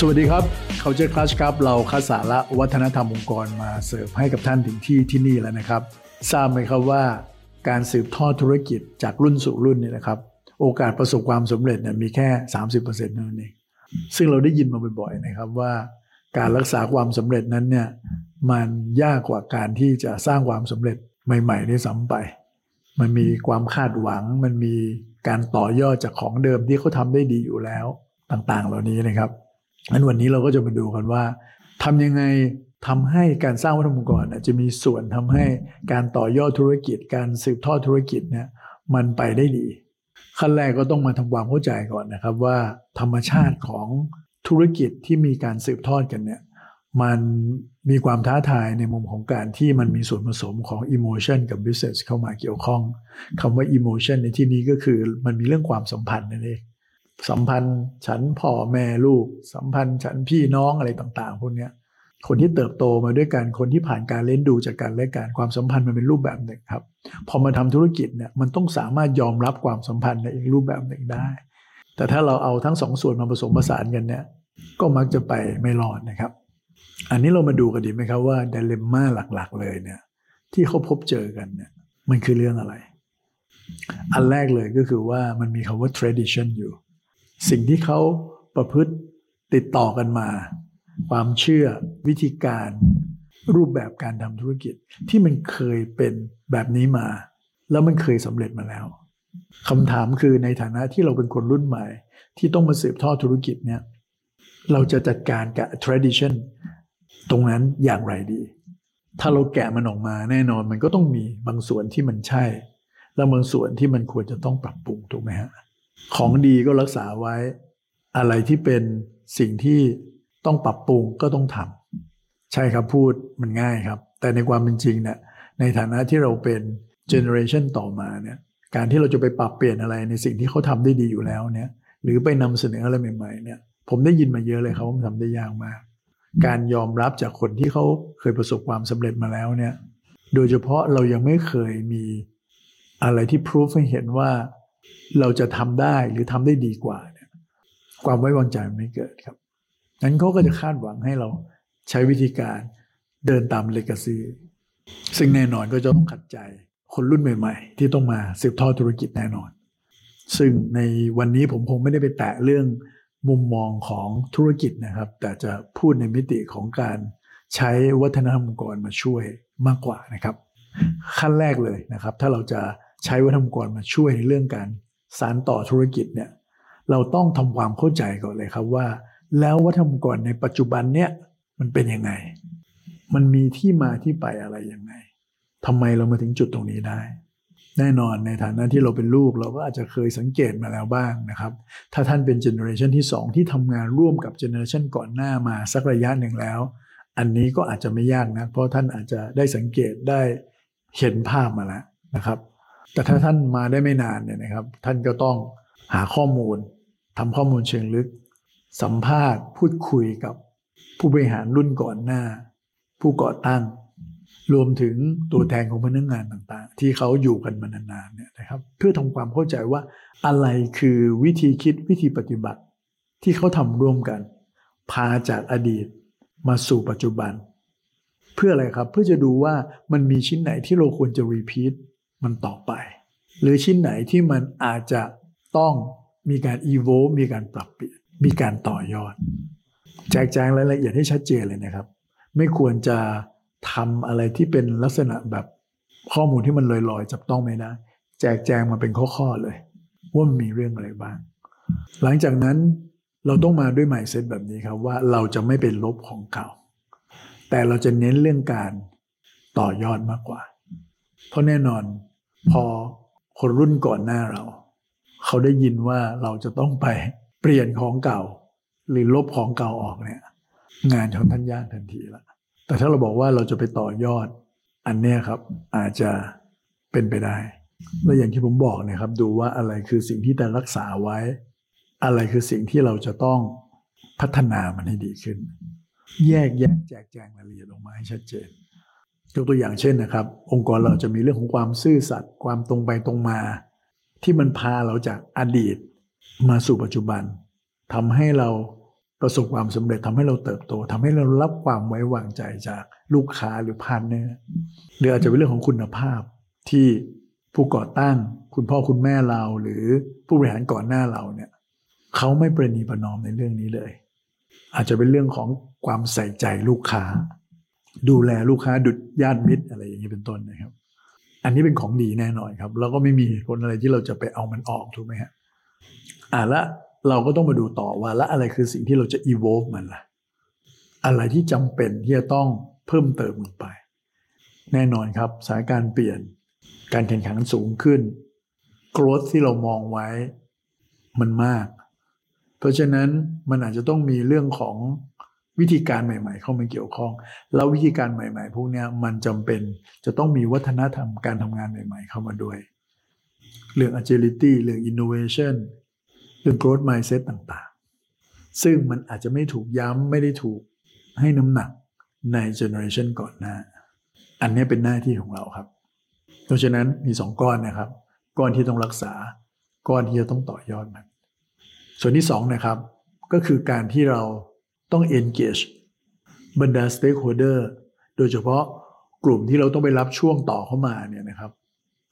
สวัสดีครับ เขาเจอคลาสครับ เราคัดสาระวัฒนธรรมองค์กรมาเสิร์ฟให้กับท่านถึงที่ที่นี่แล้วนะครับ ทราบไหมครับว่าการสืบทอดธุรกิจจากรุ่นสู่รุ่นเนี่ยนะครับ โอกาสประสบความสำเร็จเนี่ยมีแค่ 30%เท่านั้นเองซึ่งเราได้ยินมาบ่อยๆนะครับว่าการรักษาความสำเร็จนั้นเนี่ยมันยากกว่าการที่จะสร้างความสำเร็จใหม่ๆได้ซ้ำไป มันมีความคาดหวัง มันมีการต่อยอดจากของเดิมที่เขาทำได้ดีอยู่แล้วต่างๆ เหล่านี้นะครับ งั้นวันนี้เราก็จะมาดูกันว่าทำยังไงทำให้การสร้างวัฒนธรรมองค์กรจะมีส่วนทำให้การต่อยอดธุรกิจ การสืบทอดธุรกิจเนี่ยมันไปได้ดี ขั้นแรกก็ต้องมาทำความเข้าใจก่อนนะครับว่าธรรมชาติของธุรกิจที่มีการสืบทอดกันเนี่ยมันมีความท้าทายในมุมของการที่มันมีส่วนผสมของ emotion กับ business เข้ามาเกี่ยวข้องคำว่า emotion ในที่นี้ก็คือมันมีเรื่องความสัมพันธ์นั่นเอง สัมพันธ์ฉันพ่อแม่ลูก สัมพันธ์ฉันพี่น้องอะไรต่างๆพวกนี้คนที่เติบโตมาด้วยกันคนที่ผ่านการเล่นดูจากการและการความสัมพันธ์มันเป็นรูปแบบหนึ่งครับ พอมาทำธุรกิจเนี่ยมันต้องสามารถยอมรับความสัมพันธ์ในอีกรูปแบบหนึ่งได้ แต่ถ้าเราเอาทั้งสองส่วนมาผสมผสานกันเนี่ยก็มักจะไปไม่รอดนะครับ อันนี้เรามาดูกันดีไหมครับว่าดิเลมม่าหลักๆ เลยเนี่ยที่เขาพบเจอกันเนี่ยมันคือเรื่องอะไร อันแรกเลยก็คือว่ามันมีคาว่า tradition อยู่ สิ่งที่เขาประพฤติติดต่อกันมา ความเชื่อวิธีการรูปแบบการทำธุรกิจที่มันเคยเป็นแบบนี้มา แล้วมันเคยสำเร็จมาแล้วคำถามคือในฐานะที่เราเป็นคนรุ่นใหม่ ที่ต้องมาสืบทอดธุรกิจเนี่ยเราจะจัดการกับ tradition ตรงนั้นอย่างไรดี ถ้าเราแกะมันออกมาแน่นอนมันก็ต้องมีบางส่วนที่มันใช่ แล้วบางส่วนที่มันควรจะต้องปรับปรุงถูกไหมฮะ ของดีก็รักษาไว้ อะไรที่เป็นสิ่งที่ต้องปรับปรุงก็ต้องทำใช่ครับพูดมันง่ายครับ แต่ในความเป็นจริงเนี่ยในฐานะที่เราเป็นเจเนอเรชันต่อมาเนี่ยการที่เราจะไปปรับเปลี่ยนอะไรในสิ่งที่เขาทำได้ดีอยู่แล้วเนี่ยหรือไปนำเสนออะไรใหม่ๆเนี่ยผมได้ยินมาเยอะเลยครับว่ามันทำได้ยากมาก การยอมรับจากคนที่เขาเคยประสบความสำเร็จมาแล้วเนี่ยโดยเฉพาะเรายังไม่เคยมีอะไรที่พิสูจให้เห็นว่า เราจะทำได้หรือทำได้ดีกว่าเนี่ยความไว้วางใจไม่เกิดครับนั้นเขาก็จะคาดหวังให้เราใช้วิธีการเดินตามเลกาซีซึ่งแน่นอนก็จะต้องขัดใจคนรุ่นใหม่ ๆ ที่ต้องมาสืบทอดธุรกิจแน่นอน ซึ่งในวันนี้ผมคงไม่ได้ไปแตะเรื่องมุมมองของธุรกิจนะครับ แต่จะพูดในมิติของการใช้วัฒนธรรมองค์กรมาช่วยมากกว่านะครับ ขั้นแรกเลยนะครับ ถ้าเราจะ ใช้วัฒนธรรมกรมาช่วยในเรื่องการสารต่อธุรกิจเนี่ยเราต้องทำความเข้าใจก่อนเลยครับว่า แล้ววัฒนธรรมกรในปัจจุบันเนี่ยมันเป็นยังไง มันมีที่มาที่ไปอะไรยังไงทำไมเรามาถึงจุดตรงนี้ได้ แน่นอนในฐานะที่เราเป็นลูกเราก็อาจจะเคยสังเกตมาแล้วบ้างนะครับ ถ้าท่านเป็นเจเนอเรชันที่ 2 ที่ทำงานร่วมกับเจเนอเรชันก่อนหน้ามาสักระยะหนึ่งแล้ว อันนี้ก็อาจจะไม่ยากนะเพราะท่านอาจจะได้สังเกตได้เห็นภาพมาแล้วนะครับ แต่ถ้าท่านมาได้ไม่นานเนี่ยนะครับ ท่านก็ต้องหาข้อมูลทำข้อมูลเชิงลึก สัมภาษณ์ พูดคุยกับผู้บริหารรุ่นก่อนหน้า ผู้ก่อตั้ง รวมถึงตัวแทนของพนักงงานต่างๆ ที่เขาอยู่กันมานานๆเนี่ยนะครับเพื่อทำความเข้าใจว่าอะไรคือวิธีคิดวิธีปฏิบัติ ที่เขาทำร่วมกัน พาจากอดีตมาสู่ปัจจุบัน เพื่ออะไรครับเพื่อจะดูว่ามันมีชิ้นไหนที่เราควรจะรีพีท มันต่อไป หรือชิ้นไหนที่มันอาจจะต้องมีการ evolve มีการปรับเปลี่ยนมีการต่อยอด แจกแจงรายละเอียดให้ชัดเจนเลยนะครับ ไม่ควรจะทำอะไรที่เป็นลักษณะแบบข้อมูลที่มันลอยๆ จับต้องไม่ได้แจกแจงมาเป็นข้อ ๆ เลย ว่ามีเรื่องอะไรบ้าง หลังจากนั้นเราต้องมาด้วยหมายเซตแบบนี้ครับว่าเราจะไม่เป็นลบของเก่า แต่เราจะเน้นเรื่องการต่อยอดมากกว่า เพราะแน่นอน พอคนรุ่นก่อนหน้าเรา เขาได้ยินว่าเราจะต้องไปเปลี่ยนของเก่า หรือลบของเก่าออกเนี่ย งานของท่านยากทันทีละแต่ถ้าเราบอกว่าเราจะไปต่อยอด อันเนี้ยครับอาจจะเป็นไปได้และอย่างที่ผมบอกนะครับ ดูว่าอะไรคือสิ่งที่แต่รักษาไว้ อะไรคือสิ่งที่เราจะต้องพัฒนามันให้ดีขึ้น แยกแยะแจกแจงรายละเอียดออกมาให้ชัดเจน ยกตัวอย่างเช่นนะครับ องค์กรเราจะมีเรื่องของความซื่อสัตย์ความตรงไปตรงมา ที่มันพาเราจากอดีตมาสู่ปัจจุบันทำให้เราประสบความสำเร็จทำให้เราเติบโตทำให้เรารับความไว้วางใจจากลูกค้าหรือ partner หรืออาจจะเป็นเรื่องของคุณภาพที่ผู้ก่อตั้ง คุณพ่อคุณแม่เราหรือผู้บริหารก่อนหน้าเราเนี่ยเขาไม่ประนีประนอมในเรื่องนี้เลย อาจจะเป็นเรื่องของความใส่ใจลูกค้า ดูแลลูกค้าดุดญาติมิตรอะไรอย่างนี้เป็นต้นนะครับ อันนี้เป็นของดีแน่นอนครับ แล้วก็ไม่มีผลอะไรที่เราจะไปเอามันออกถูกไหมฮะอ่าละเราก็ต้องมาดูต่อว่าละอะไรคือสิ่งที่เราจะ evolve มันล่ะ อะไรที่จำเป็นที่จะต้องเพิ่มเติมลงไป แน่นอนครับสถานการณ์เปลี่ยนการแข่งขันสูงขึ้น growth ที่เรามองไว้มันมาก เพราะฉะนั้นมันอาจจะต้องมีเรื่องของ วิธีการใหม่ ๆ เข้ามาเกี่ยวข้อง แล้ววิธีการใหม่ ๆ พวกนี้มันจำเป็นจะต้องมีวัฒนธรรมการทำงานใหม่ ๆ เข้ามาด้วย เรื่อง agility เรื่อง innovation เรื่อง growth mindset ต่างๆ ซึ่งมันอาจจะไม่ถูกย้ำไม่ได้ถูกให้น้ำหนักใน generation ก่อนหน้า อันนี้เป็นหน้าที่ของเราครับ เพราะฉะนั้นมีสองก้อนนะครับ ก้อนที่ต้องรักษา ก้อนที่จะต้องต่อยอดมัน ส่วนที่สองนะครับ ก็คือการที่เรา ต้อง engage บรรดา stakeholder โดยเฉพาะกลุ่มที่เราต้องไปรับช่วงต่อเข้ามาเนี่ยนะครับ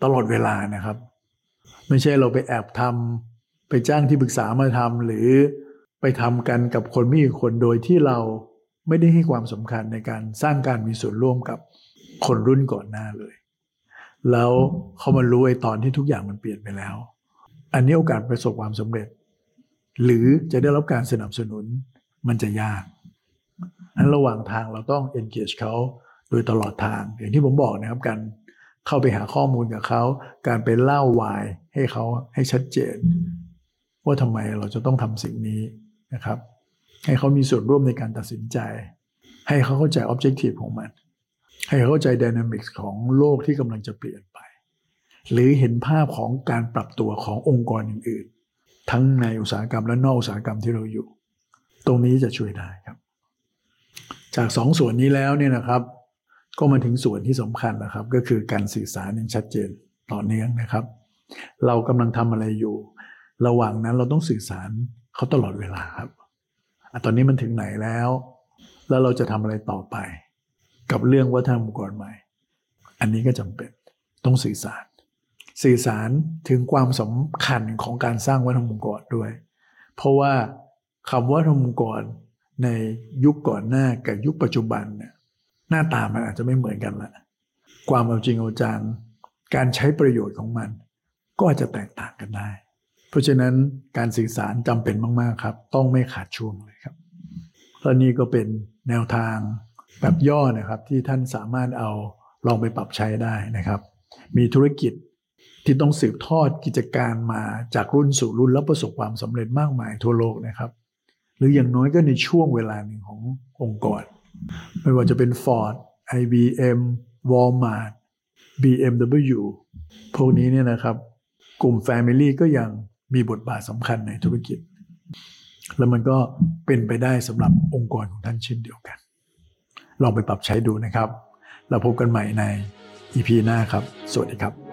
ตลอดเวลานะครับ ไม่ใช่เราไปแอบทำไปจ้างที่ปรึกษามาทำหรือไปทำกันกับคนไม่กี่คนโดยที่เราไม่ได้ให้ความสำคัญในการสร้างการมีส่วนร่วมกับคนรุ่นก่อนหน้าเลย แล้วเขามารู้ไอ้ตอนที่ทุกอย่างมันเปลี่ยนไปแล้ว อันนี้โอกาสประสบความสำเร็จ หรือจะได้รับการสนับสนุน มันจะยากอันระหว่างทางเราต้อง engage เขาโดยตลอดทาง อย่างที่ผมบอกนะครับการเข้าไปหาข้อมูลกับเขา การไปเล่าวายให้เขาให้ชัดเจน ว่าทำไมเราจะต้องทำสิ่งนี้นะครับ ให้เขามีส่วนร่วมในการตัดสินใจ ให้เขาเข้าใจ objective ของมัน ให้เขาเข้าใจ dynamics ของโลกที่กำลังจะเปลี่ยนไป หรือเห็นภาพของการปรับตัวขององค์กรอื่นๆทั้งในอุตสาหกรรมและนอกอุตสาหกรรมที่เราอยู่ ตรงนี้จะช่วยได้ครับ จากสองส่วนนี้แล้วเนี่ยนะครับ ก็มาถึงส่วนที่สำคัญนะครับ ก็คือการสื่อสารอย่างชัดเจนต่อเนื่องนะครับ เรากำลังทำอะไรอยู่ ระหว่างนั้นเราต้องสื่อสารเขาตลอดเวลาครับอตอนนี้มันถึงไหนแล้ว แล้วเราจะทำอะไรต่อไป กับเรื่องวัฒนธรรมองค์กรใหม่ อันนี้ก็จำเป็นต้องสื่อสาร สื่อสารถึงความสำคัญของการสร้างวัฒนธรรมองค์กรด้วย เพราะว่า คำว่าธรรมองกรในยุคก่อนหน้ากับยุคปัจจุบันเนี่ยหน้าตามันอาจจะไม่เหมือนกันละความเอาจริงเอาจังการใช้ประโยชน์ของมัน ก็อาจจะแตกต่างกันได้ เพราะฉะนั้นการสื่อสารจำเป็นมาก ๆ ครับ ต้องไม่ขาดช่วงเลยครับและนี่ก็เป็นแนวทางแบบย่อนะครับ ที่ท่านสามารถเอาลองไปปรับใช้ได้นะครับ มีธุรกิจที่ต้องสืบทอดกิจการมาจากรุ่นสู่รุ่นแล้วประสบความสำเร็จมากมายทั่วโลกนะครับ หรืออย่างน้อยก็ในช่วงเวลาหนึ่งขององค์กร ไม่ว่าจะเป็น Ford IBM Walmart BMW พวกนี้เนี่ยนะครับ กลุ่ม Family ก็ยังมีบทบาทสำคัญในธุรกิจ แล้วมันก็เป็นไปได้สำหรับองค์กรของท่านเช่นเดียวกัน ลองไปปรับใช้ดูนะครับ เราพบกันใหม่ใน EP หน้าครับ สวัสดีครับ